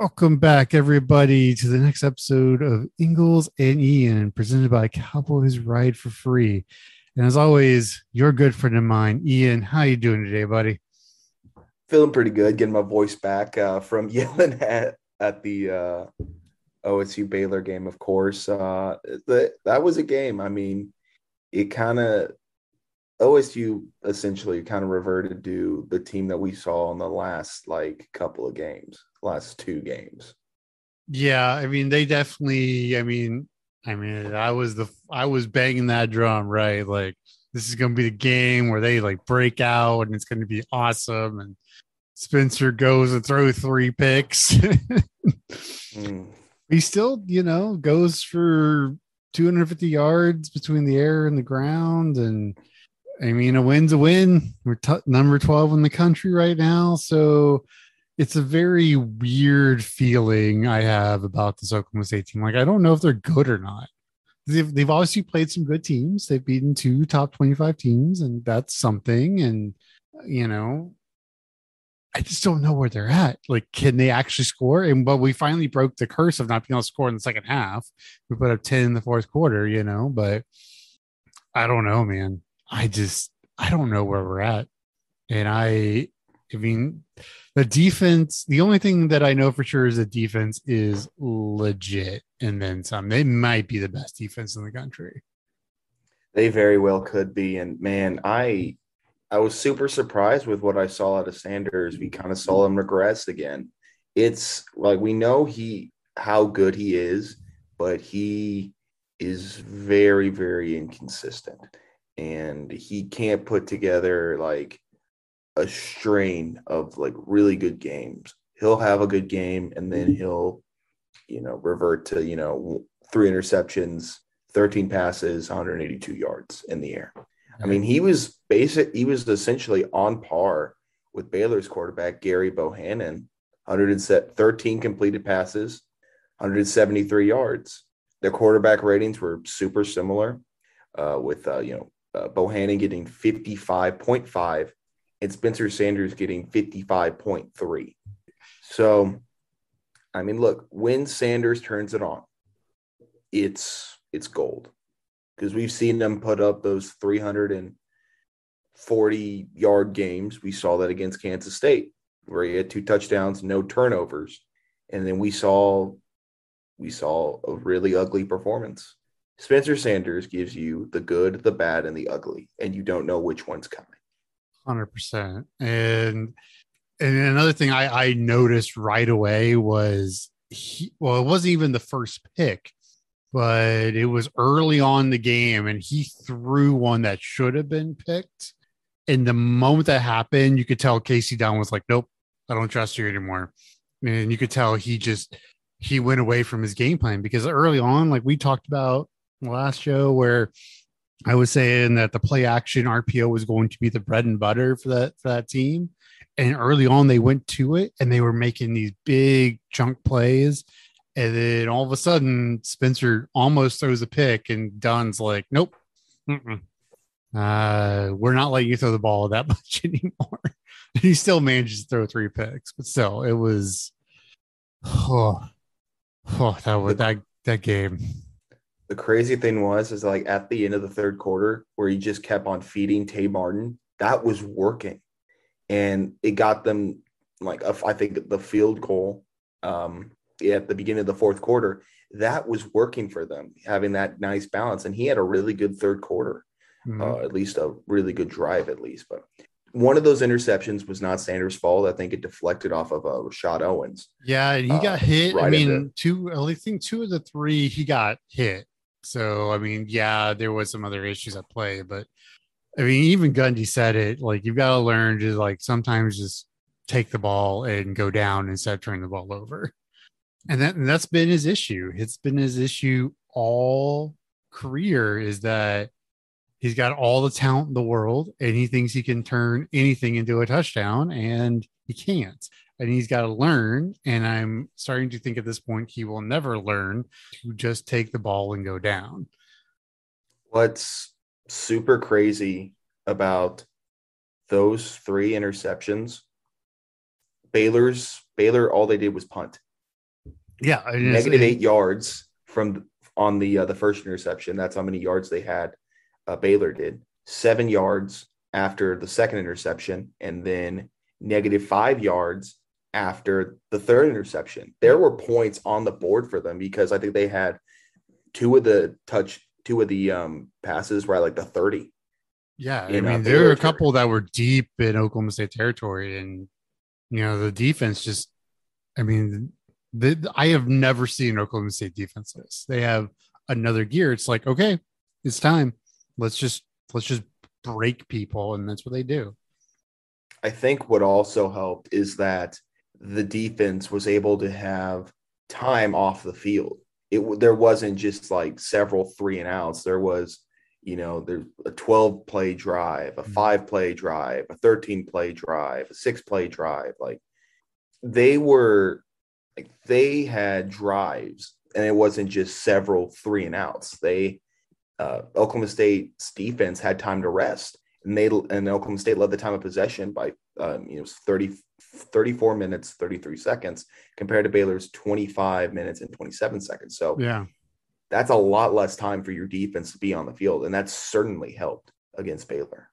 Welcome back, everybody, to the next episode of Ingles and Ian, presented by Cowboys Ride for Free. And as always, you're good friend of mine, Ian. How you doing today, buddy? Feeling pretty good, getting my voice back uh, from yelling at at the uh, OSU Baylor game. Of course, uh, the, that was a game. I mean, it kind of OSU essentially kind of reverted to the team that we saw in the last like couple of games last two games. Yeah, I mean they definitely. I mean, I mean, I was the I was banging that drum, right? Like this is going to be the game where they like break out and it's going to be awesome. And Spencer goes and throw three picks. mm. He still, you know, goes for 250 yards between the air and the ground. And I mean, a win's a win. We're t- number 12 in the country right now. So it's a very weird feeling I have about this Oklahoma State team. Like, I don't know if they're good or not. They've, they've obviously played some good teams. They've beaten two top 25 teams, and that's something. And, you know, I just don't know where they're at. Like, can they actually score? And but we finally broke the curse of not being able to score in the second half. We put up 10 in the fourth quarter, you know, but I don't know, man. I just I don't know where we're at. And I I mean, the defense, the only thing that I know for sure is the defense is legit. And then some. They might be the best defense in the country. They very well could be. And man, I I was super surprised with what I saw out of Sanders. We kind of saw him regress again. It's like we know he how good he is, but he is very, very inconsistent. And he can't put together like a strain of like really good games. He'll have a good game and then he'll, you know, revert to, you know, three interceptions, 13 passes, 182 yards in the air. I mean, he was basic, he was essentially on par with Baylor's quarterback, Gerry Bohanon, 113 completed passes, 173 yards. Their quarterback ratings were super similar, uh, with, uh, you know, uh, Bohanon getting 55.5 and Spencer Sanders getting 55.3. So, I mean, look, when Sanders turns it on, it's it's gold because we've seen them put up those 340 yard games. We saw that against Kansas State, where he had two touchdowns, no turnovers, and then we saw we saw a really ugly performance. Spencer Sanders gives you the good, the bad, and the ugly, and you don't know which one's coming. Hundred percent. And and another thing I, I noticed right away was he, well, it wasn't even the first pick, but it was early on the game, and he threw one that should have been picked. And the moment that happened, you could tell Kasey Dunn was like, "Nope, I don't trust you anymore." And you could tell he just he went away from his game plan because early on, like we talked about last show, where I was saying that the play action RPO was going to be the bread and butter for that for that team. And early on, they went to it and they were making these big chunk plays. And then all of a sudden, Spencer almost throws a pick, and Dunn's like, "Nope, uh, we're not letting you throw the ball that much anymore." he still manages to throw three picks, but still, it was, oh, oh that was that that game the crazy thing was is like at the end of the third quarter where he just kept on feeding Tay Martin, that was working. And it got them like I think the field goal um, at the beginning of the fourth quarter. That was working for them, having that nice balance. And he had a really good third quarter, mm-hmm. uh, at least a really good drive, at least. But one of those interceptions was not Sanders' fault. I think it deflected off of uh, Rashod Owens. Yeah, he got uh, hit. Right I mean, two. I think two of the three he got hit. So I mean, yeah, there was some other issues at play, but I mean, even Gundy said it. Like you've got to learn to like sometimes just take the ball and go down instead of turning the ball over. And that and that's been his issue. It's been his issue all career is that he's got all the talent in the world and he thinks he can turn anything into a touchdown and he can't. And he's got to learn. And I'm starting to think at this point he will never learn to just take the ball and go down. What's super crazy about those three interceptions, Baylor's Baylor, all they did was punt. Yeah, negative eight yards from on the uh, the first interception. That's how many yards they had. Uh, Baylor did seven yards after the second interception, and then negative five yards after the third interception. There were points on the board for them because I think they had two of the touch, two of the um, passes were at like the thirty. Yeah, I mean, there were a couple that were deep in Oklahoma State territory, and you know the defense just. I mean, the, I have never seen Oklahoma State defense this. They have another gear. It's like, okay, it's time. Let's just let's just break people, and that's what they do. I think what also helped is that the defense was able to have time off the field. It there wasn't just like several three and outs. There was, you know, there's a 12 play drive, a mm-hmm. five play drive, a 13 play drive, a six play drive. Like they were like they had drives and it wasn't just several three and outs. They uh, Oklahoma State's defense had time to rest, and they and Oklahoma State led the time of possession by um, you know 30, 34 minutes 33 seconds compared to Baylor's 25 minutes and 27 seconds. So yeah, that's a lot less time for your defense to be on the field, and that's certainly helped against Baylor.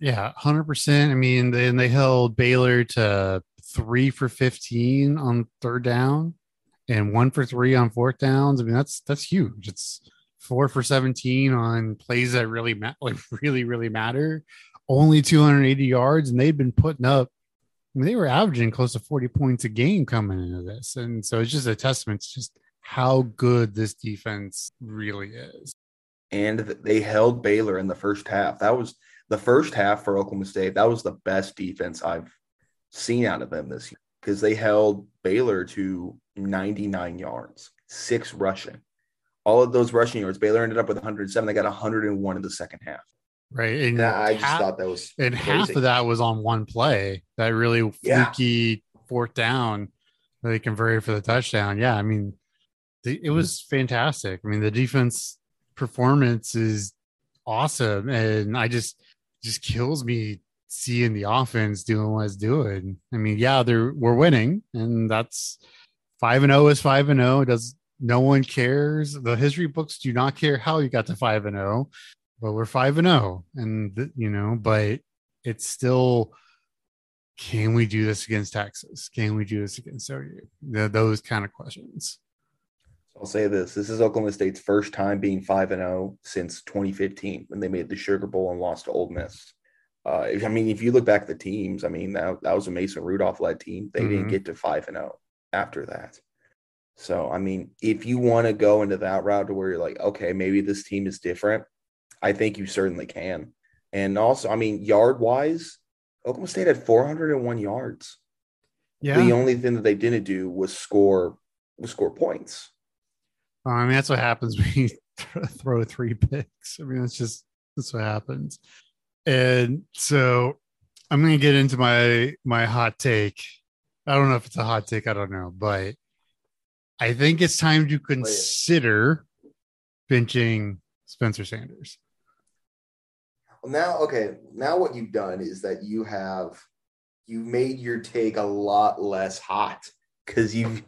Yeah, hundred percent. I mean, then they held Baylor to three for 15 on third down and one for three on fourth downs. I mean, that's that's huge. It's four for 17 on plays that really ma- like really, really matter. Only 280 yards, and they'd been putting up. I mean, they were averaging close to 40 points a game coming into this. And so it's just a testament to just how good this defense really is. And they held Baylor in the first half. That was the first half for Oklahoma State. That was the best defense I've seen out of them this year because they held Baylor to 99 yards, six rushing. All of those rushing yards, Baylor ended up with 107. They got 101 in the second half. Right. And I just thought that was and crazy. half of that was on one play, that really yeah. fluky fourth down that they converted for the touchdown. Yeah. I mean, it was fantastic. I mean, the defense performance is awesome. And I just, just kills me seeing the offense doing what it's doing. I mean, yeah, they're we're winning, and that's five and zero oh is five and zero. Oh. Does no one cares? The history books do not care how you got to five and zero, oh, but we're five and zero, and you know, but it's still. Can we do this against Texas? Can we do this against OU? The, those kind of questions. I'll say this: This is Oklahoma State's first time being five and zero since 2015 when they made the Sugar Bowl and lost to Ole Miss. Uh, I mean, if you look back at the teams, I mean, that, that was a Mason Rudolph led team. They mm-hmm. didn't get to 5 and 0 after that. So, I mean, if you want to go into that route to where you're like, okay, maybe this team is different, I think you certainly can. And also, I mean, yard wise, Oklahoma State had 401 yards. Yeah. The only thing that they didn't do was score was score points. I mean, that's what happens when you throw three picks. I mean, it's just that's what happens. And so I'm going to get into my my hot take. I don't know if it's a hot take, I don't know, but I think it's time to consider benching Spencer Sanders. Well, now, okay, now what you've done is that you have you made your take a lot less hot because you've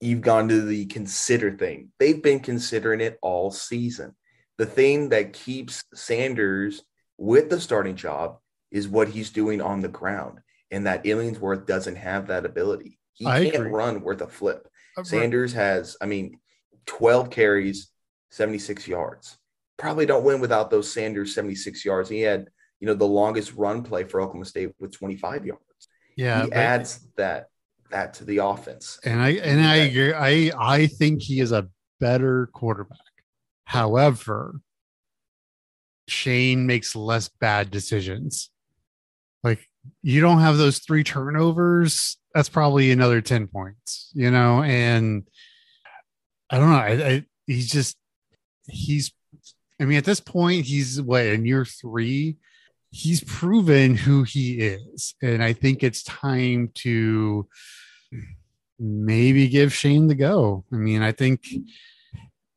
you've gone to the consider thing. They've been considering it all season. The thing that keeps Sanders with the starting job is what he's doing on the ground. And that Illingsworth doesn't have that ability. He I can't agree. run worth a flip. Uh, Sanders has, I mean, 12 carries, 76 yards. Probably don't win without those Sanders 76 yards. He had, you know, the longest run play for Oklahoma State with 25 yards. Yeah. He adds that that to the offense. And I and I agree. I I think he is a better quarterback. However, Shane makes less bad decisions. Like you don't have those three turnovers, that's probably another 10 points, you know, and I don't know. I, I he's just he's I mean, at this point, he's what in year three, he's proven who he is. And I think it's time to maybe give Shane the go. I mean, I think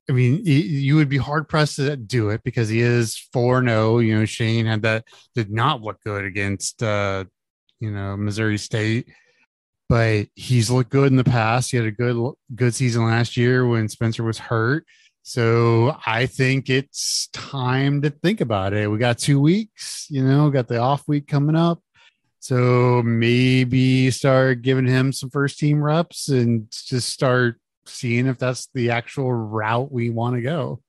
I mean, you would be hard pressed to do it because he is 4 0. You know, Shane had that, did not look good against, uh, you know, Missouri State, but he's looked good in the past. He had a good, good season last year when Spencer was hurt. So I think it's time to think about it. We got two weeks, you know, got the off week coming up. So maybe start giving him some first team reps and just start seeing if that's the actual route we want to go.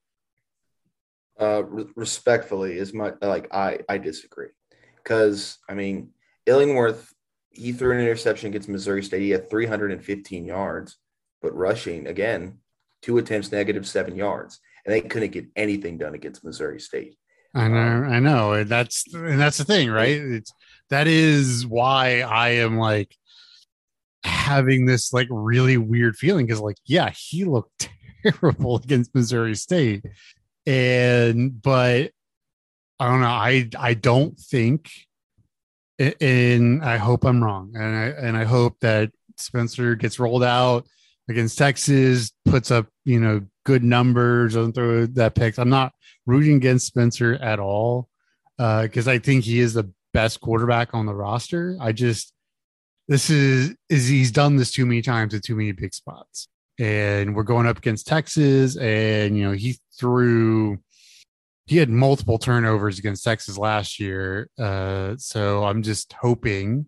Uh, re- respectfully, is my like I I disagree because I mean Illingworth he threw an interception against Missouri State. He had 315 yards, but rushing again, two attempts, negative seven yards, and they couldn't get anything done against Missouri State. I know, um, I know, and that's and that's the thing, right? It's that is why I am like having this like really weird feeling because like yeah he looked terrible against missouri state and but i don't know i i don't think and i hope i'm wrong and i and i hope that spencer gets rolled out against texas puts up you know good numbers doesn't throw that picks i'm not rooting against spencer at all because uh, i think he is the best quarterback on the roster i just this is is he's done this too many times at too many big spots. And we're going up against Texas, and you know he threw he had multiple turnovers against Texas last year. Uh, so I'm just hoping,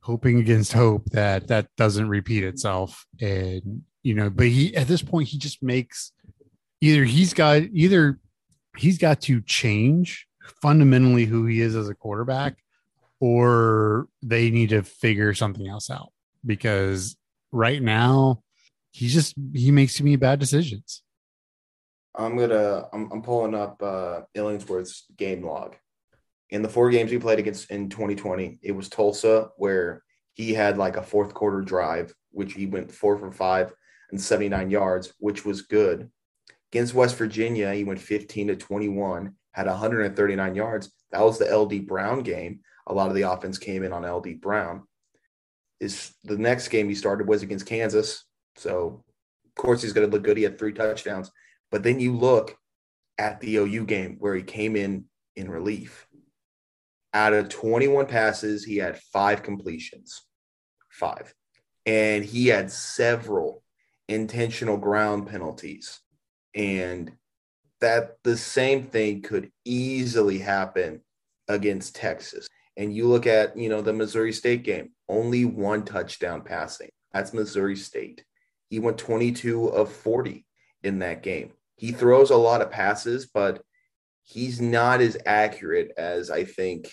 hoping against hope that that doesn't repeat itself. And you know, but he at this point he just makes either he's got either he's got to change fundamentally who he is as a quarterback or they need to figure something else out because right now he just he makes too many bad decisions. I'm gonna I'm, I'm pulling up uh, Illingsworth's game log. In the four games he played against in 2020, it was Tulsa where he had like a fourth quarter drive, which he went four for five and 79 yards, which was good. Against West Virginia, he went 15 to 21, had 139 yards. That was the LD Brown game a lot of the offense came in on LD Brown. Is the next game he started was against Kansas. So of course he's going to look good. He had three touchdowns. But then you look at the OU game where he came in in relief. Out of 21 passes, he had five completions. Five. And he had several intentional ground penalties. And that the same thing could easily happen against Texas and you look at you know the Missouri State game, only one touchdown passing. That's Missouri State. He went 22 of 40 in that game. He throws a lot of passes, but he's not as accurate as I think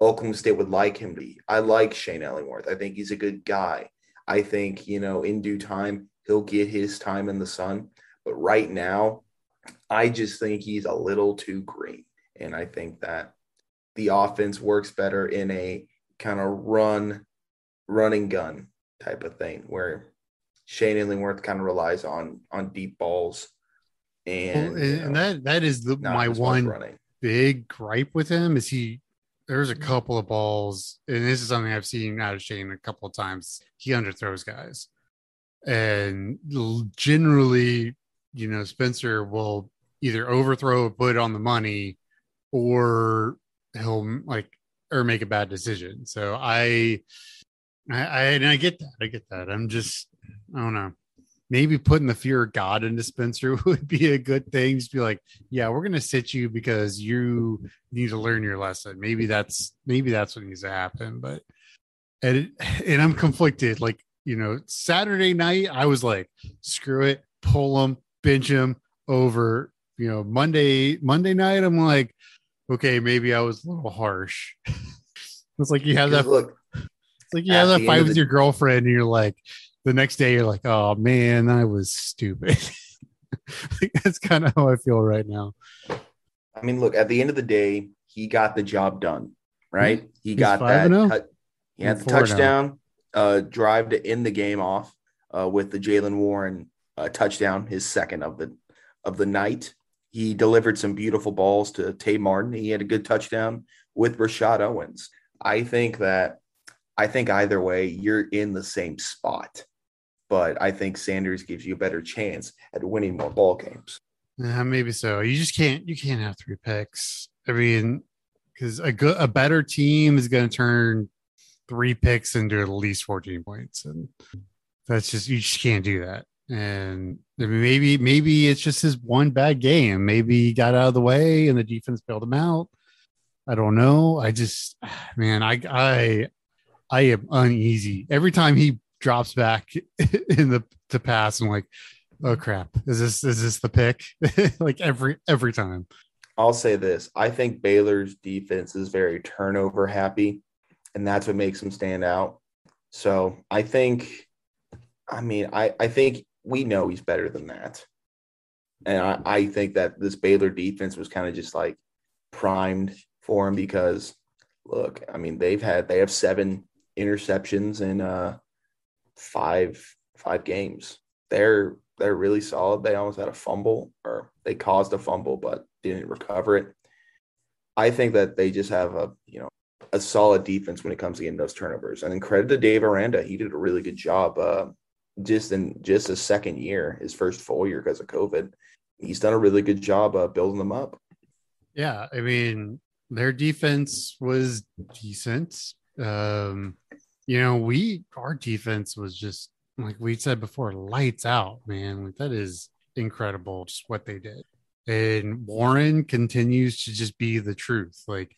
Oklahoma State would like him to be. I like Shane Illingworth. I think he's a good guy. I think, you know, in due time, he'll get his time in the sun. But right now, I just think he's a little too green. And I think that the offense works better in a kind of run, running gun type of thing where Shane Illingworth kind of relies on on deep balls. And, well, and know, that that is the my one big gripe with him is he there's a mm-hmm. couple of balls, and this is something I've seen out of Shane a couple of times. He underthrows guys. And generally, you know, Spencer will either overthrow, a put on the money, or he'll like or make a bad decision. So I, I, I, and I get that. I get that. I'm just, I don't know. Maybe putting the fear of God into Spencer would be a good thing. Just be like, yeah, we're gonna sit you because you need to learn your lesson. Maybe that's maybe that's what needs to happen. But and and I'm conflicted. Like you know, Saturday night I was like, screw it, pull him, bench him over. You know, Monday Monday night I'm like, okay, maybe I was a little harsh. it's like you have that look. It's like you have that fight with the, your girlfriend, and you're like, the next day you're like, oh man, I was stupid. that's kind of how I feel right now. I mean, look, at the end of the day, he got the job done. right? Mm-hmm. He He's got that. 5-0? he had the 4-0. touchdown uh, drive to end the game off uh, with the Jaylen Warren uh, touchdown, his second of the of the night. He delivered some beautiful balls to Tay Martin. He had a good touchdown with Rashod Owens. I think that I think either way, you're in the same spot. But I think Sanders gives you a better chance at winning more ball games. Yeah, maybe so. You just can't you can't have three picks. I mean, because a good a better team is going to turn three picks into at least 14 points, and that's just you just can't do that. And maybe maybe it's just his one bad game. Maybe he got out of the way and the defense bailed him out. I don't know. I just man, I I I am uneasy every time he drops back in the to pass. I'm like, oh crap, is this is this the pick? like every every time. I'll say this. I think Baylor's defense is very turnover happy, and that's what makes him stand out. So I think, I mean, I, I think we know he's better than that. And I, I think that this Baylor defense was kind of just like primed for him because look, I mean, they've had they have seven interceptions in uh five five games. They're they're really solid. They almost had a fumble or they caused a fumble but didn't recover it. I think that they just have a you know a solid defense when it comes to getting those turnovers. And then credit to Dave Aranda, he did a really good job. Uh, just in just his second year, his first full year because of COVID, he's done a really good job uh, building them up. Yeah, I mean, their defense was decent. Um, you know, we our defense was just like we said before, lights out, man. Like that is incredible just what they did. And Warren continues to just be the truth. Like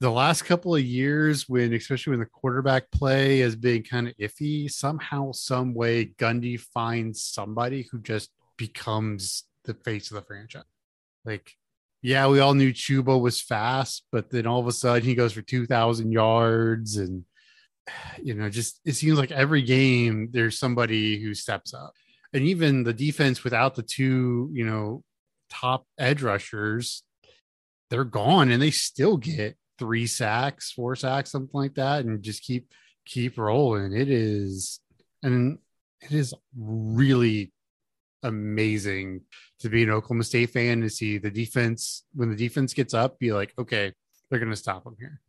the last couple of years, when especially when the quarterback play has been kind of iffy, somehow, some way, Gundy finds somebody who just becomes the face of the franchise. Like yeah, we all knew Chuba was fast, but then all of a sudden he goes for 2,000 yards. And, you know, just it seems like every game there's somebody who steps up. And even the defense without the two, you know, top edge rushers, they're gone and they still get three sacks, four sacks, something like that, and just keep keep rolling. It is, and it is really amazing to be an Oklahoma State fan to see the defense when the defense gets up, be like, okay, they're gonna stop them here.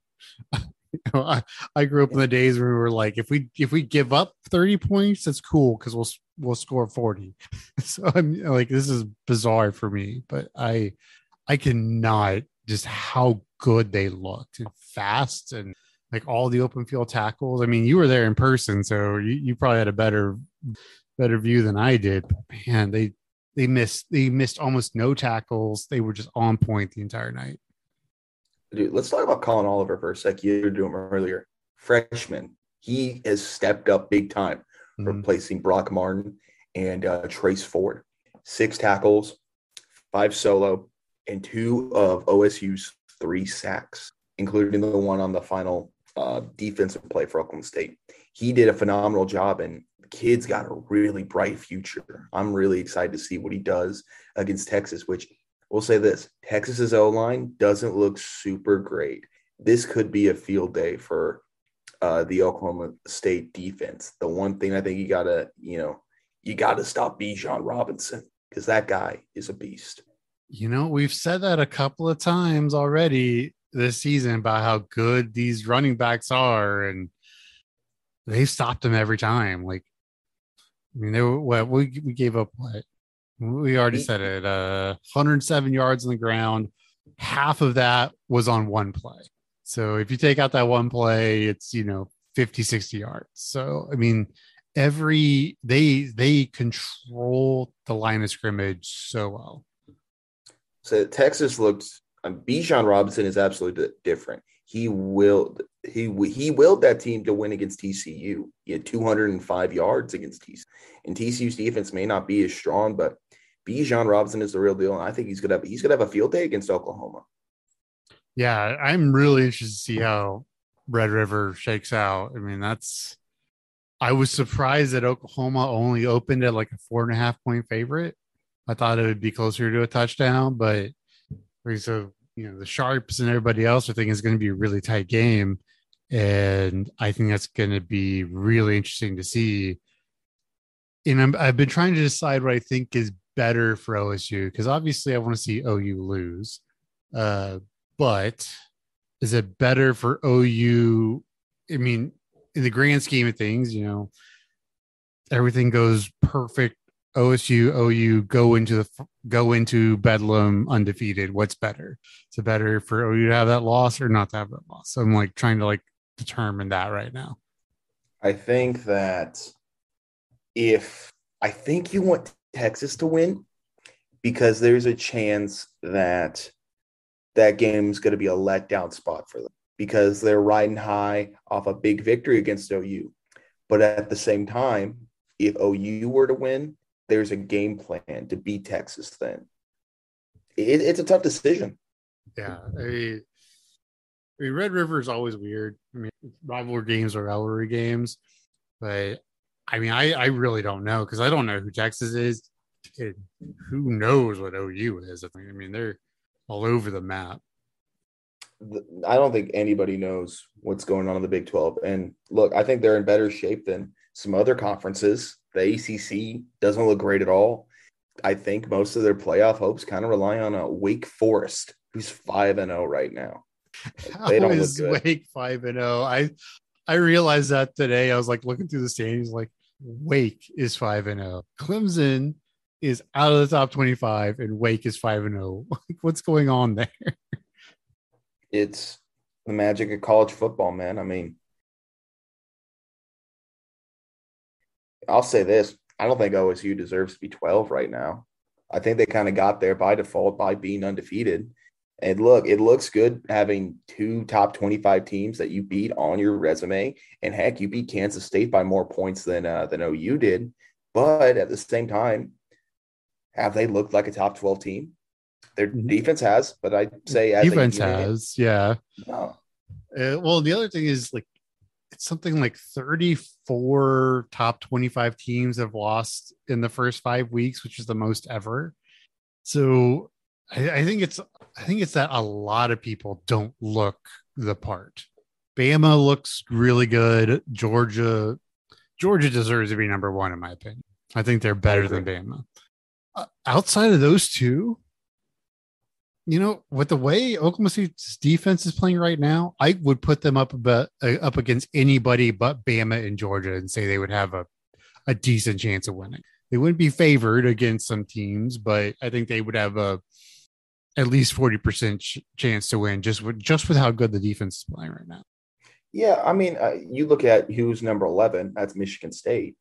You know, I, I grew up in the days where we were like, if we if we give up 30 points, that's cool because we'll we'll score 40. So I'm like, this is bizarre for me, but I I cannot just how good they looked and fast and like all the open field tackles. I mean, you were there in person, so you, you probably had a better better view than I did. But man, they they missed they missed almost no tackles. They were just on point the entire night. Dude, let's talk about Collin Oliver for a sec. You were doing him earlier. Freshman, he has stepped up big time, Mhm. replacing Brock Martin and uh, Trace Ford. Six tackles, five solo, and two of OSU's three sacks, including the one on the final uh, defensive play for Oklahoma State. He did a phenomenal job, and the kid's got a really bright future. I'm really excited to see what he does against Texas, which we'll say this Texas's O line doesn't look super great. This could be a field day for uh, the Oklahoma State defense. The one thing I think you gotta, you know, you gotta stop Bijan Robinson because that guy is a beast. You know, we've said that a couple of times already this season about how good these running backs are, and they've stopped them every time. Like, I mean, they were what we we gave up what we already said it, uh, 107 yards on the ground. Half of that was on one play. So if you take out that one play, it's you know 50, 60 yards. So I mean, every they they control the line of scrimmage so well. So Texas looked. Um, Bijan Robinson is absolutely different. He willed he he willed that team to win against TCU. He had 205 yards against TCU, and TCU's defense may not be as strong, but Bijan Robinson is the real deal, and I think he's gonna have, he's gonna have a field day against Oklahoma. Yeah, I'm really interested to see how Red River shakes out. I mean, that's I was surprised that Oklahoma only opened at like a four and a half point favorite. I thought it would be closer to a touchdown, but so you know the sharps and everybody else are thinking it's going to be a really tight game, and I think that's going to be really interesting to see. And I'm, I've been trying to decide what I think is better for OSU because obviously I want to see OU lose, uh, but is it better for OU? I mean, in the grand scheme of things, you know, everything goes perfect. OSU, OU go into the go into Bedlam undefeated. What's better? Is it better for OU to have that loss or not to have that loss? So I'm like trying to like determine that right now. I think that if I think you want Texas to win because there's a chance that that game's going to be a letdown spot for them because they're riding high off a big victory against OU. But at the same time, if OU were to win, there's a game plan to beat Texas then. It, it's a tough decision. Yeah. I mean, I mean, Red River is always weird. I mean, rivalry games are rivalry games, but I mean, I, I really don't know because I don't know who Texas is. It, who knows what OU is? I mean, they're all over the map. I don't think anybody knows what's going on in the Big 12. And look, I think they're in better shape than some other conferences. The ACC doesn't look great at all. I think most of their playoff hopes kind of rely on a Wake Forest, who's 5 and 0 right now. They don't look good. Wake 5 and 0. I I realized that today. I was like looking through the standings like Wake is 5 and 0. Clemson is out of the top 25 and Wake is 5 and 0. What's going on there? It's the magic of college football, man. I mean, I'll say this. I don't think OSU deserves to be 12 right now. I think they kind of got there by default by being undefeated. And look, it looks good having two top 25 teams that you beat on your resume. And heck, you beat Kansas State by more points than uh, than OU did. But at the same time, have they looked like a top 12 team? Their mm-hmm. defense has, but I'd say defense has, yeah. No. Uh, well, the other thing is like it's something like 34 top 25 teams have lost in the first five weeks, which is the most ever. So I, I think it's I think it's that a lot of people don't look the part. Bama looks really good. Georgia, Georgia deserves to be number one in my opinion. I think they're better than Bama uh, outside of those two, you know, with the way Oklahoma State's defense is playing right now, I would put them up about, uh, up against anybody but Bama and Georgia and say they would have a, a decent chance of winning. They wouldn't be favored against some teams, but I think they would have a at least 40% ch- chance to win just with just with how good the defense is playing right now. Yeah, I mean, uh, you look at who's number 11, that's Michigan State.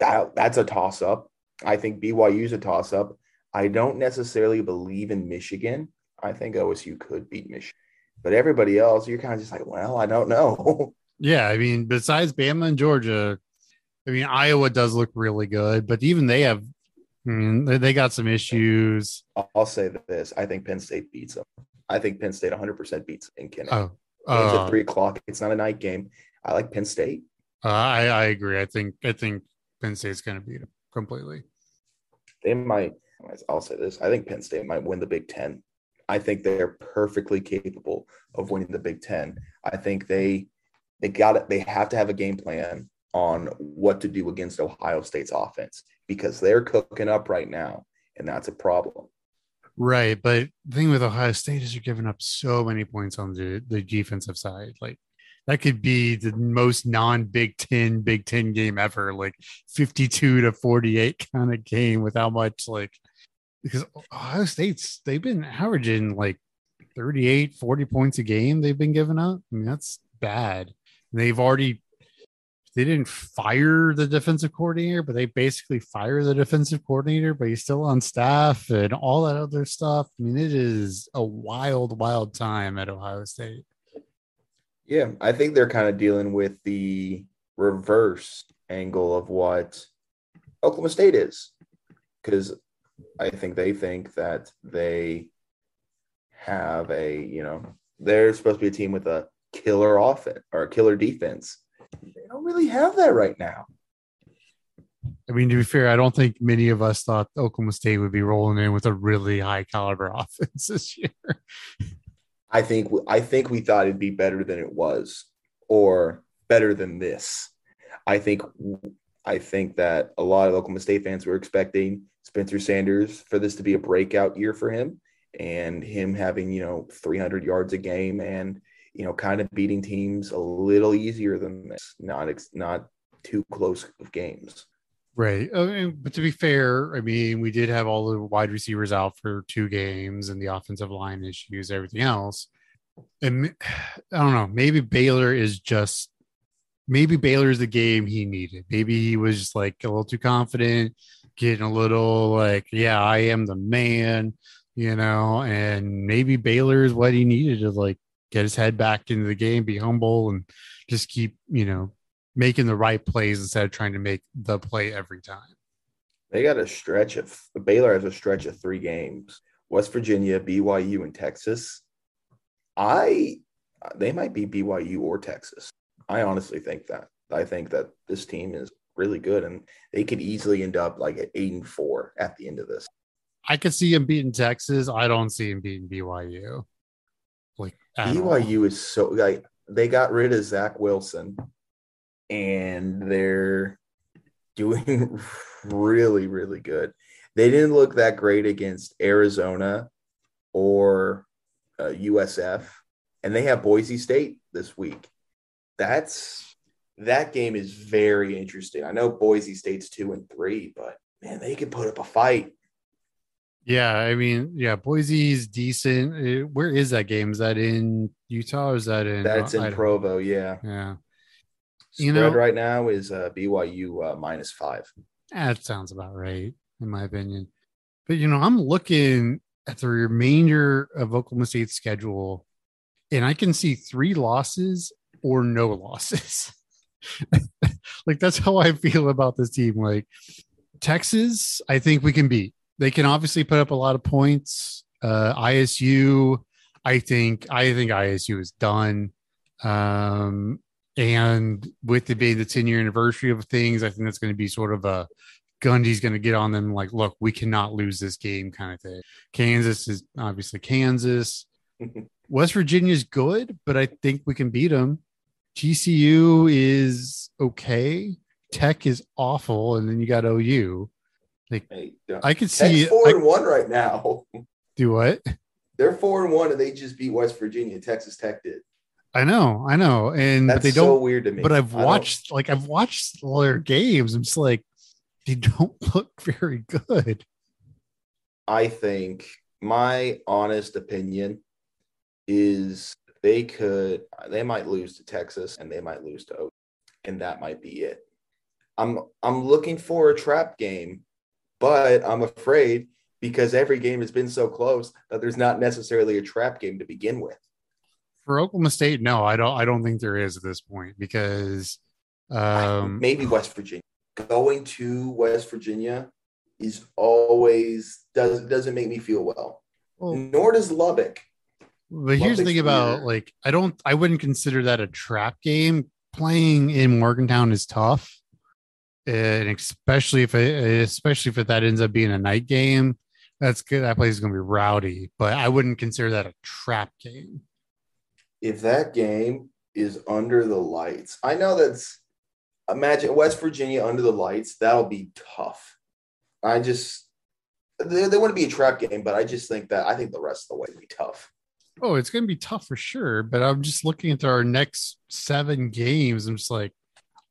That that's a toss up. I think BYU's a toss up. I don't necessarily believe in Michigan. I think OSU could beat Michigan, but everybody else, you're kind of just like, well, I don't know. Yeah, I mean, besides Bama and Georgia, I mean, Iowa does look really good, but even they have, I mean, they got some issues. I'll say this: I think Penn State beats them. I think Penn State 100 percent beats in Kinnick. Oh, uh, at three o'clock. It's not a night game. I like Penn State. Uh, I I agree. I think I think Penn State's going to beat them completely. They might. I'll say this: I think Penn State might win the Big Ten. I think they're perfectly capable of winning the Big Ten. I think they they got it. They have to have a game plan on what to do against Ohio State's offense because they're cooking up right now, and that's a problem. Right, but the thing with Ohio State is you're giving up so many points on the the defensive side. Like that could be the most non Big Ten Big Ten game ever, like 52 to 48 kind of game with how much like because Ohio State's they've been averaging like 38, 40 points a game they've been giving up. I mean, that's bad. They've already they didn't fire the defensive coordinator, but they basically fire the defensive coordinator, but he's still on staff and all that other stuff. I mean, it is a wild, wild time at Ohio State. Yeah, I think they're kind of dealing with the reverse angle of what Oklahoma State is. Because I think they think that they have a, you know, they're supposed to be a team with a killer offense or a killer defense. They don't really have that right now. I mean, to be fair, I don't think many of us thought Oklahoma State would be rolling in with a really high caliber offense this year. I think I think we thought it'd be better than it was, or better than this. I think I think that a lot of Oklahoma State fans were expecting Spencer Sanders for this to be a breakout year for him, and him having you know 300 yards a game and you know kind of beating teams a little easier than this, not not too close of games. Right. Uh, but to be fair, I mean, we did have all the wide receivers out for two games and the offensive line issues, everything else. And I don't know, maybe Baylor is just maybe Baylor is the game he needed. Maybe he was just like a little too confident, getting a little like, yeah, I am the man, you know, and maybe Baylor is what he needed to like get his head back into the game, be humble and just keep, you know, making the right plays instead of trying to make the play every time. They got a stretch of Baylor has a stretch of three games: West Virginia, BYU, and Texas. I they might be BYU or Texas. I honestly think that. I think that this team is really good, and they could easily end up like at eight and four at the end of this. I could see him beating Texas. I don't see him beating BYU. Like BYU all. is so like they got rid of Zach Wilson and they're doing really, really good. They didn't look that great against Arizona or uh, USF, and they have Boise State this week. That's that game is very interesting. I know Boise State's two and three, but man, they can put up a fight. Yeah, I mean, yeah, Boise's decent. Uh, where is that game? Is that in Utah or is that in? That's in Idaho? Provo. Yeah. Yeah you know, right now is uh, BYU uh, minus five. That sounds about right, in my opinion. But you know, I'm looking at the remainder of Oklahoma State's schedule, and I can see three losses or no losses. like that's how I feel about this team. Like Texas, I think we can beat. They can obviously put up a lot of points. Uh, ISU, I think I think ISU is done. Um, and with it being the 10 year anniversary of things, I think that's going to be sort of a Gundy's going to get on them like, look, we cannot lose this game kind of thing. Kansas is obviously Kansas. West Virginia is good, but I think we can beat them. TCU is okay. Tech is awful, and then you got OU. Like hey, I could see four I, and one right now. Do what? They're four and one, and they just beat West Virginia. Texas Tech did. I know, I know, and That's but they don't. So weird to me. But I've watched, like, I've watched all their games. I'm just like, they don't look very good. I think my honest opinion is they could, they might lose to Texas, and they might lose to Oak, and that might be it. I'm I'm looking for a trap game, but I'm afraid because every game has been so close that there's not necessarily a trap game to begin with for Oklahoma State, no, I don't. I don't think there is at this point because um, maybe West Virginia going to West Virginia is always does doesn't make me feel well. well Nor does Lubbock. But here's the thing about like I don't I wouldn't consider that a trap game. Playing in Morgantown is tough, and especially if it, especially if that ends up being a night game. That's good. That place is going to be rowdy, but I wouldn't consider that a trap game if that game is under the lights, I know that's imagine West Virginia under the lights, that'll be tough. I just they, they want to be a trap game, but I just think that I think the rest of the way will be tough. Oh, it's going to be tough for sure. But I'm just looking at our next seven games. I'm just like,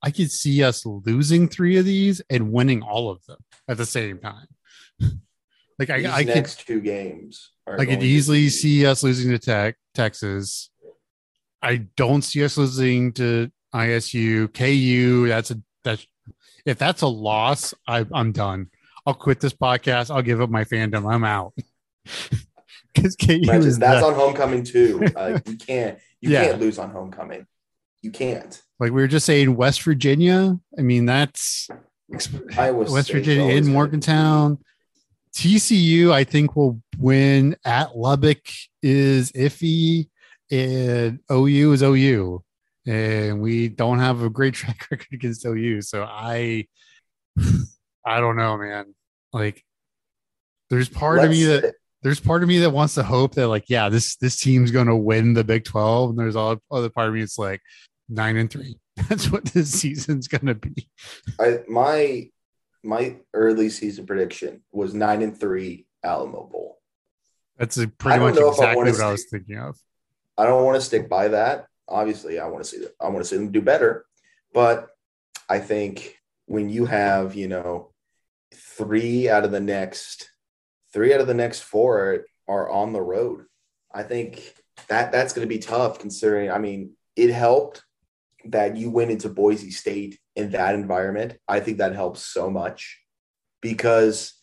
I could see us losing three of these and winning all of them at the same time. like these I, I next could, two games. I could easily see us losing to Tech, Texas, I don't see us losing to ISU, KU. That's a that's if that's a loss, I, I'm done. I'll quit this podcast. I'll give up my fandom. I'm out. Because KU is that's the, on homecoming too. Uh, you can't you yeah. can't lose on homecoming. You can't. Like we were just saying, West Virginia. I mean, that's West Virginia in Morgantown. TCU, I think, will win at Lubbock. Is iffy and OU is OU, and we don't have a great track record against OU. So I, I don't know, man. Like, there's part let's, of me that there's part of me that wants to hope that like yeah this this team's gonna win the Big Twelve, and there's all other part of me it's like nine and three. That's what this season's gonna be. I my my early season prediction was nine and three Alamo Bowl. That's a pretty much exactly what I was thinking of. I don't want to stick by that. Obviously, I want to see that. I want to see them do better, but I think when you have you know three out of the next three out of the next four are on the road. I think that that's going to be tough considering. I mean, it helped that you went into Boise State in that environment. I think that helps so much because,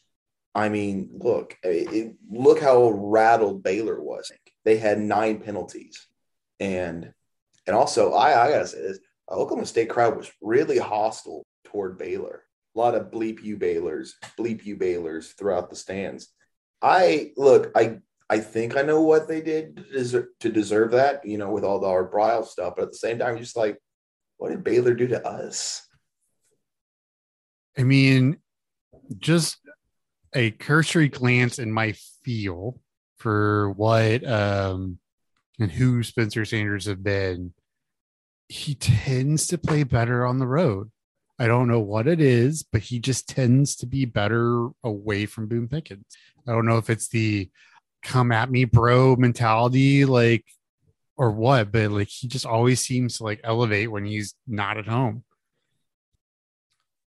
I mean, look, it, look how rattled Baylor was. They had nine penalties, and and also I I gotta say this: Oklahoma State crowd was really hostile toward Baylor. A lot of bleep you Baylors, bleep you Baylors throughout the stands. I look, I I think I know what they did to deserve, to deserve that, you know, with all the Art Briles stuff. But at the same time, just like, what did Baylor do to us? I mean, just a cursory glance in my feel for what um and who Spencer Sanders have been, he tends to play better on the road. I don't know what it is, but he just tends to be better away from Boone Pickens. I don't know if it's the come at me, bro mentality, like, or what, but like he just always seems to like elevate when he's not at home.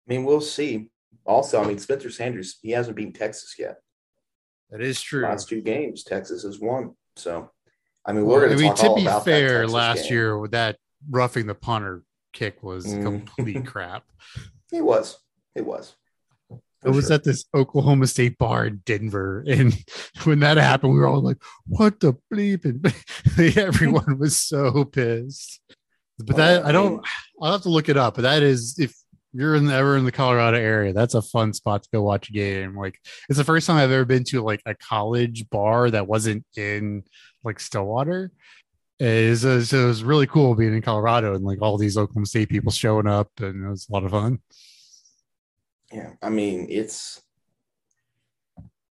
I mean, we'll see. Also, I mean, Spencer Sanders, he hasn't beaten Texas yet. That is true. Last two games, Texas has won. So, I mean, we're well, going to I mean, to be fair, last game. year with that roughing the punter kick was mm. complete crap. It was. It was. It was sure. at this Oklahoma State bar in Denver, and when that happened, we were all like, "What the bleep!" And everyone was so pissed. But that I don't. I'll have to look it up. But that is if you're in the, ever in the Colorado area, that's a fun spot to go watch a game. Like it's the first time I've ever been to like a college bar that wasn't in like Stillwater. It was, it was really cool being in Colorado and like all these Oklahoma State people showing up, and it was a lot of fun. Yeah, I mean it's.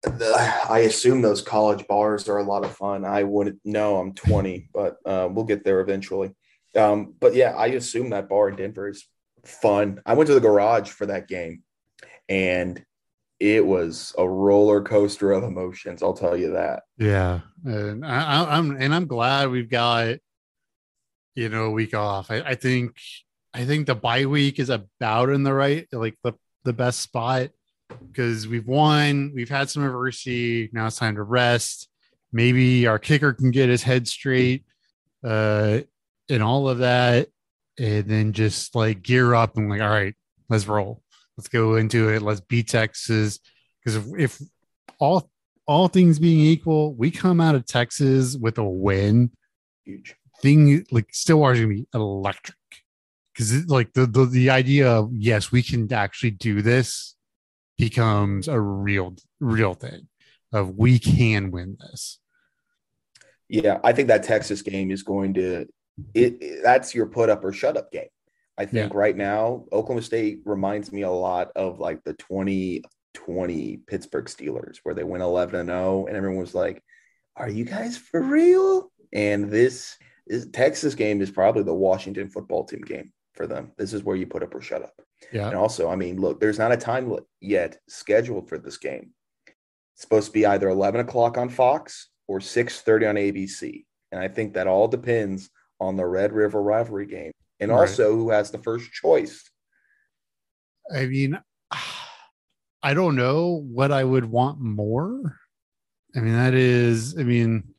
I assume those college bars are a lot of fun. I wouldn't know. I'm 20, but uh, we'll get there eventually. Um, but yeah, I assume that bar in Denver is fun. I went to the garage for that game, and it was a roller coaster of emotions. I'll tell you that. Yeah, and I, am and I'm glad we've got you know a week off. I, I think I think the bye week is about in the right like the the best spot because we've won, we've had some adversity. Now it's time to rest. Maybe our kicker can get his head straight, uh, and all of that, and then just like gear up and like, all right, let's roll. Let's go into it. Let's beat Texas. Because if, if all all things being equal, we come out of Texas with a win. Huge thing like Stillwater's gonna be electric because like the, the the idea of yes we can actually do this becomes a real real thing of we can win this yeah i think that texas game is going to it, it that's your put up or shut up game i think yeah. right now oklahoma state reminds me a lot of like the 2020 pittsburgh steelers where they went 11 and 0 and everyone was like are you guys for real and this, this texas game is probably the washington football team game for them. This is where you put up or shut up. Yeah. And also, I mean, look, there's not a time yet scheduled for this game. It's supposed to be either 11 o'clock on Fox or 6:30 on ABC, and I think that all depends on the Red River rivalry game, and right. also who has the first choice. I mean, I don't know what I would want more. I mean, that is, I mean,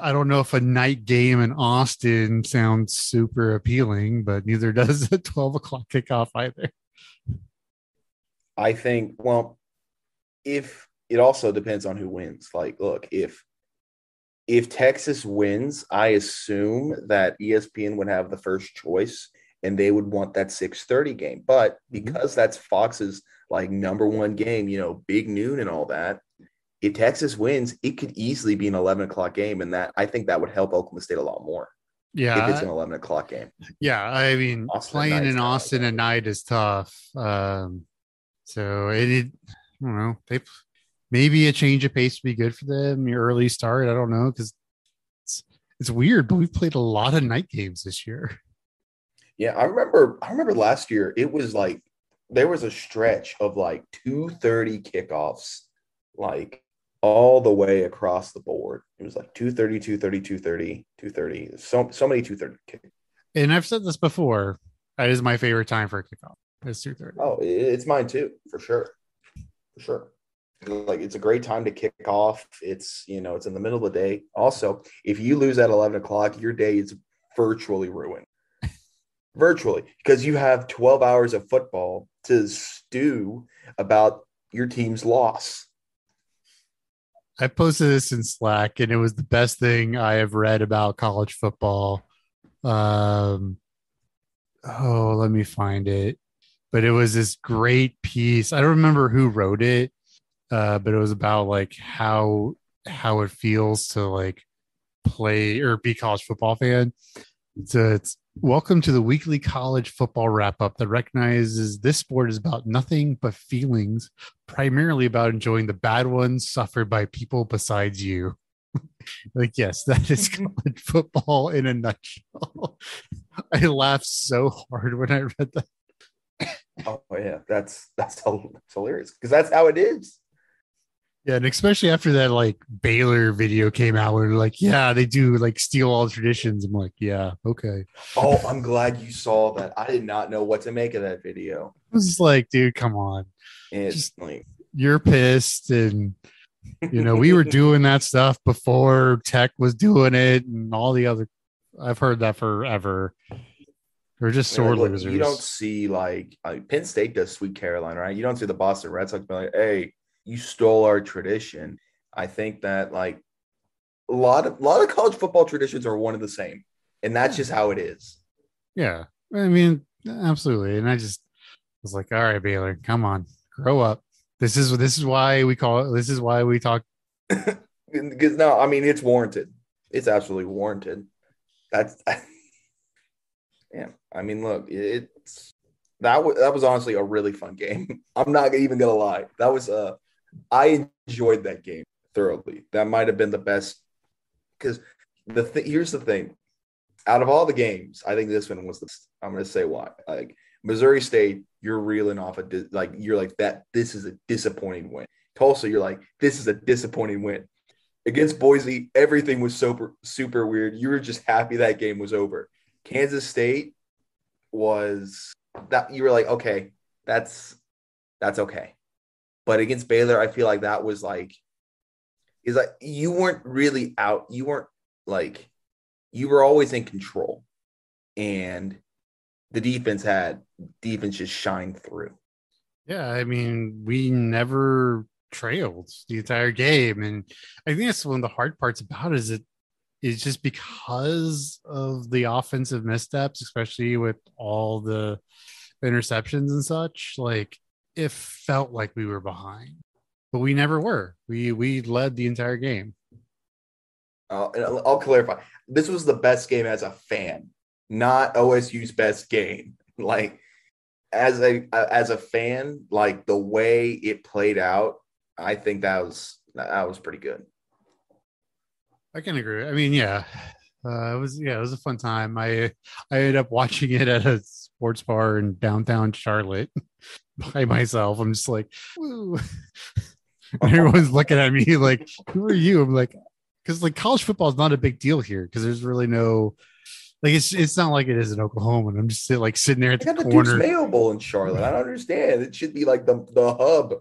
I don't know if a night game in Austin sounds super appealing, but neither does a 12 o'clock kickoff either. I think, well, if it also depends on who wins. Like, look, if if Texas wins, I assume that ESPN would have the first choice and they would want that 6:30 game. But mm-hmm. because that's Fox's like number one game, you know, big noon and all that, if Texas wins, it could easily be an 11 o'clock game. And that I think that would help Oklahoma State a lot more. Yeah. If it's an 11 o'clock game. Yeah. I mean, Austin playing in Austin at night is tough. Um, so it, it, I don't know. They, maybe a change of pace would be good for them. Your early start, I don't know, because it's it's weird, but we've played a lot of night games this year. Yeah, I remember. I remember last year. It was like there was a stretch of like two thirty kickoffs, like all the way across the board. It was like 230, 230, 230, 230. So so many 230 kick. And I've said this before. That is my favorite time for a kickoff. It's 230. Oh, it's mine too, for sure. For sure. Like it's a great time to kick off. It's you know, it's in the middle of the day. Also, if you lose at 11 o'clock, your day is virtually ruined. virtually, because you have 12 hours of football to stew about your team's loss. I posted this in Slack, and it was the best thing I have read about college football. Um, oh, let me find it. But it was this great piece. I don't remember who wrote it, uh, but it was about like how how it feels to like play or be college football fan. So it's welcome to the weekly college football wrap up that recognizes this sport is about nothing but feelings, primarily about enjoying the bad ones suffered by people besides you. like, yes, that is college football in a nutshell. I laughed so hard when I read that. Oh yeah, that's that's, that's hilarious because that's how it is. Yeah, and especially after that like Baylor video came out where like, yeah, they do like steal all traditions. I'm like, yeah, okay. Oh, I'm glad you saw that. I did not know what to make of that video. I was like, dude, come on. It's just like you're pissed and you know, we were doing that stuff before tech was doing it and all the other I've heard that forever. They're just sore look, losers. You don't see like, like Penn State does Sweet Carolina, right? You don't see the Boston Red Sox be like, hey, you stole our tradition. I think that like a lot of a lot of college football traditions are one of the same, and that's just how it is. Yeah, I mean, absolutely. And I just was like, all right, Baylor, come on, grow up. This is this is why we call it. This is why we talk. Because no, I mean it's warranted. It's absolutely warranted. That's yeah. I mean, look, it's that was that was honestly a really fun game. I'm not even gonna lie. That was uh I enjoyed that game thoroughly. That might have been the best because the th- here's the thing. Out of all the games, I think this one was the. I'm going to say why. Like Missouri State, you're reeling off a di- like you're like that. This is a disappointing win. Tulsa, you're like this is a disappointing win. Against Boise, everything was super super weird. You were just happy that game was over. Kansas State was that you were like okay, that's that's okay. But against Baylor, I feel like that was like, is like you weren't really out. You weren't like, you were always in control, and the defense had defense just shined through. Yeah, I mean, we never trailed the entire game, and I think that's one of the hard parts about it is it is just because of the offensive missteps, especially with all the interceptions and such. Like it felt like we were behind, but we never were. We we led the entire game. Uh, I'll, I'll clarify. This was the best game as a fan, not OSU's best game. Like as a as a fan, like the way it played out, I think that was that was pretty good. I can agree. I mean, yeah, uh, it was yeah, it was a fun time. I I ended up watching it at a sports bar in downtown Charlotte by myself. I'm just like, everyone's looking at me like, who are you? I'm like, because like college football is not a big deal here because there's really no like it's it's not like it is in Oklahoma. And I'm just like sitting there at the, the corner. Duke's Mayo Bowl in Charlotte. I don't understand. It should be like the the hub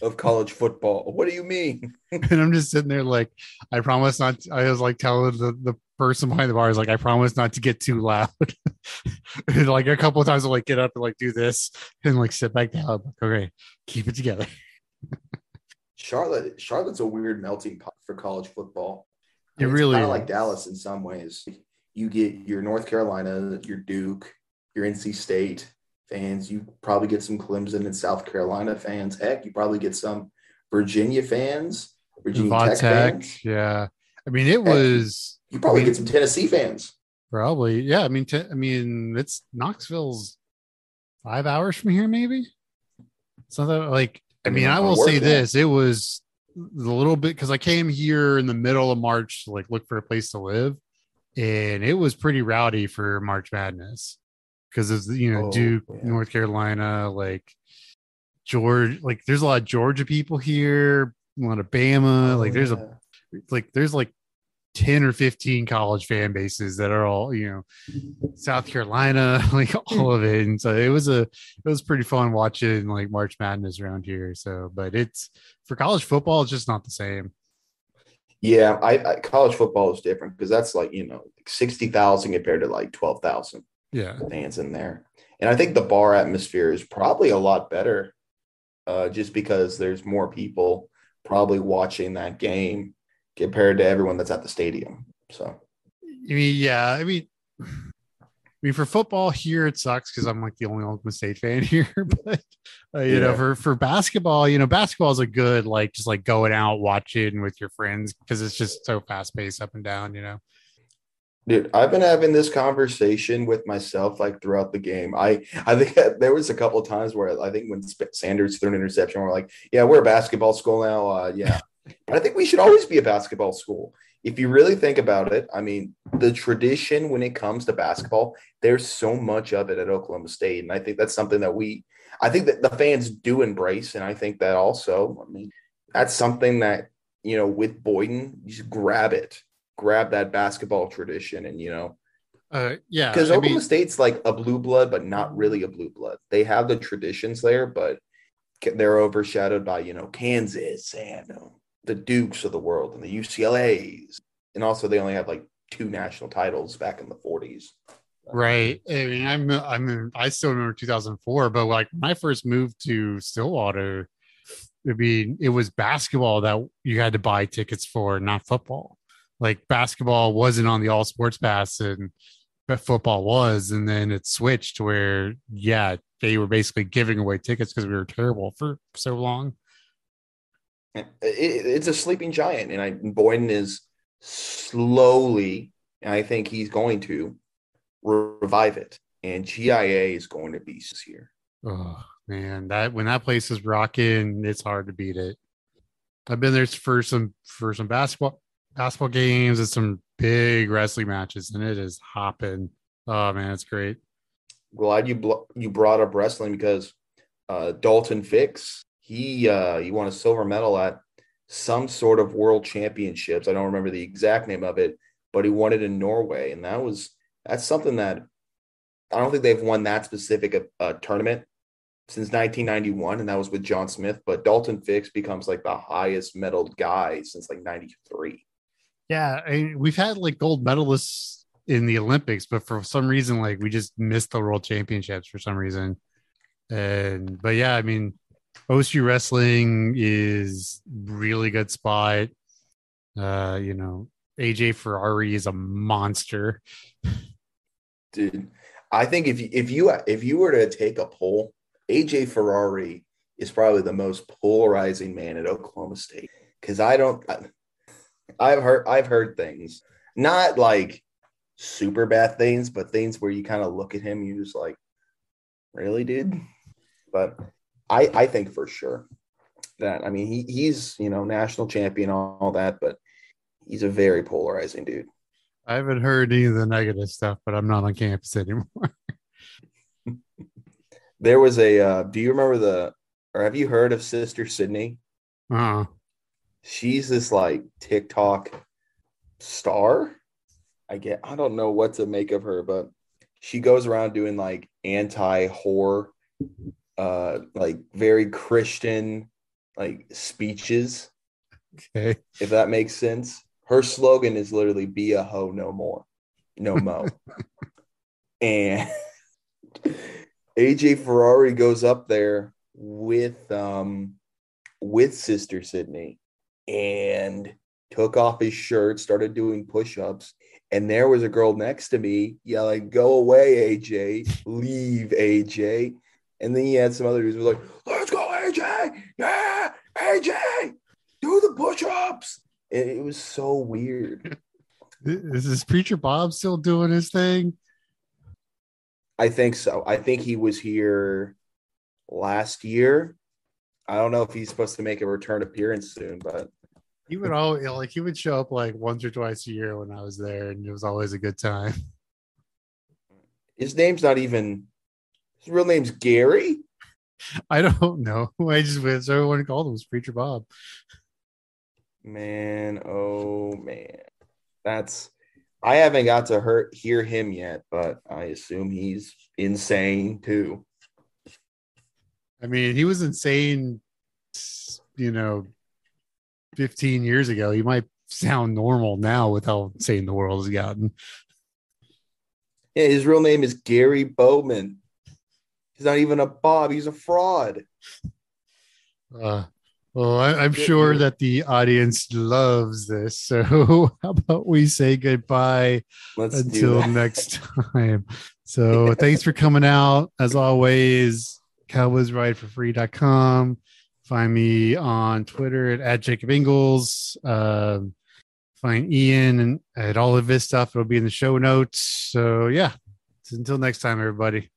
of college football. What do you mean? and I'm just sitting there like, I promise not. I was like telling the, the person behind the bar is like, I promise not to get too loud. and like a couple of times I'll like get up and like do this and like sit back down. Like, okay, keep it together. Charlotte, Charlotte's a weird melting pot for college football. It really kind of like Dallas in some ways. You get your North Carolina, your Duke, your NC State fans. You probably get some Clemson and South Carolina fans. Heck, you probably get some Virginia fans, Virginia Tech, Tech, fans. Yeah, I mean it Heck, was. You probably get some Tennessee fans. Probably, yeah. I mean, t- I mean, it's Knoxville's five hours from here, maybe. Something like. I mean, I will say this: it was the little bit because I came here in the middle of March to like look for a place to live, and it was pretty rowdy for March Madness because of you know Oh, Duke, yeah. North Carolina, like George, like there's a lot of Georgia people here, a lot of Bama, like there's a Oh, like there's like 10 or 15 college fan bases that are all you know south carolina like all of it. And so it was a it was pretty fun watching like march madness around here. So but it's for college football it's just not the same. Yeah, I, I college football is different because that's like you know sixty thousand compared to like twelve thousand yeah. fans in there, and I think the bar atmosphere is probably a lot better, uh, just because there's more people probably watching that game compared to everyone that's at the stadium. So i mean yeah i mean i mean for football here it sucks because i'm like the only oklahoma state fan here but uh, you know for for basketball you know basketball is a good like just like going out watching with your friends because it's just so fast paced up and down you know Dude, I've been having this conversation with myself like throughout the game. I I think there was a couple of times where I think when Sanders threw an interception, we're like, "Yeah, we're a basketball school now." Uh, yeah, but I think we should always be a basketball school. If you really think about it, I mean, the tradition when it comes to basketball, there's so much of it at Oklahoma State, and I think that's something that we, I think that the fans do embrace, and I think that also, I mean, that's something that you know with Boynton, you just grab it grab that basketball tradition and you know. Uh yeah because Oklahoma mean- State's like a blue blood but not really a blue blood. They have the traditions there but they're overshadowed by you know Kansas and uh, the Dukes of the world and the UCLA's and also they only have like two national titles back in the 40s Right. I mean, I'm, I'm, I still remember 2004, but like when I first moved to Stillwater, I mean, it was basketball that you had to buy tickets for, not football. Like basketball wasn't on the all sports pass and but football was. And then it switched where, yeah, they were basically giving away tickets because we were terrible for so long. It- it's a sleeping giant and I Boynton is slowly and I think he's going to revive it and GIA is going to be this here Oh man, that when that place is rocking, it's hard to beat it. I've been there for some for some basketball basketball games and some big wrestling matches, and it is hopping. Oh man, it's great. glad you bl- you brought up wrestling because uh, Daton Fix he uh, he won a silver medal at some sort of world championships. I don't remember the exact name of it, but he won it in Norway, and that was that's something that I don't think they've won that specific uh, tournament since 1991, and that was with John Smith. But Daton Fix becomes like the highest medaled guy since like '93. Yeah, I, we've had like gold medalists in the Olympics, but for some reason, like we just missed the world championships for some reason. And but yeah, I mean, OSU wrestling is really good spot. Uh, you know, AJ Ferrari is a monster. dude. I think if you, if you if you were to take a poll, AJ Ferrari is probably the most polarizing man at Oklahoma State because I don't. I, I've heard I've heard things, not like super bad things, but things where you kind of look at him, you just like, really, dude. But I I think for sure that I mean he he's you know national champion all that, but he's a very polarizing dude. I haven't heard any of the negative stuff, but I'm not on campus anymore. There was a. Uh, do you remember the? Or have you heard of Sister Cindy? Uh, She's this like TikTok star. I get. I don't know what to make of her, but she goes around doing like anti horror, uh, like very Christian, like speeches. okay. If that makes sense. Her slogan is literally "Be a hoe no more, no mo." and AJ Ferrari goes up there with um with Sister Cindy and took off his shirt, started doing push-ups, and there was a girl next to me yelling, "Go away, AJ! Leave, AJ!" And then he had some other dudes who were like, "Let's go, AJ! Yeah, AJ! Do the push-ups!" And it was so weird. Is this preacher Bob still doing his thing? I think so. I think he was here last year. I don't know if he's supposed to make a return appearance soon, but He would always like he would show up like once or twice a year when I was there, and it was always a good time. his name's not even his real name's Gary. I don't know. I just wish everyone called him was Preacher Bob. Man, oh man. That's I haven't got to hurt hear him yet, but I assume he's insane too. I mean, he was insane, you know, 15 years ago. He might sound normal now with how insane the world has gotten. Yeah, his real name is Gary Bowman. He's not even a Bob, he's a fraud. Uh, well, I, I'm sure that the audience loves this. So, how about we say goodbye Let's until next time? So, thanks for coming out. As always, cowboysrideforfree.com. Find me on Twitter at, at Jacob Ingles. Um, find Ian and at all of his stuff. It'll be in the show notes. So, yeah, until next time, everybody.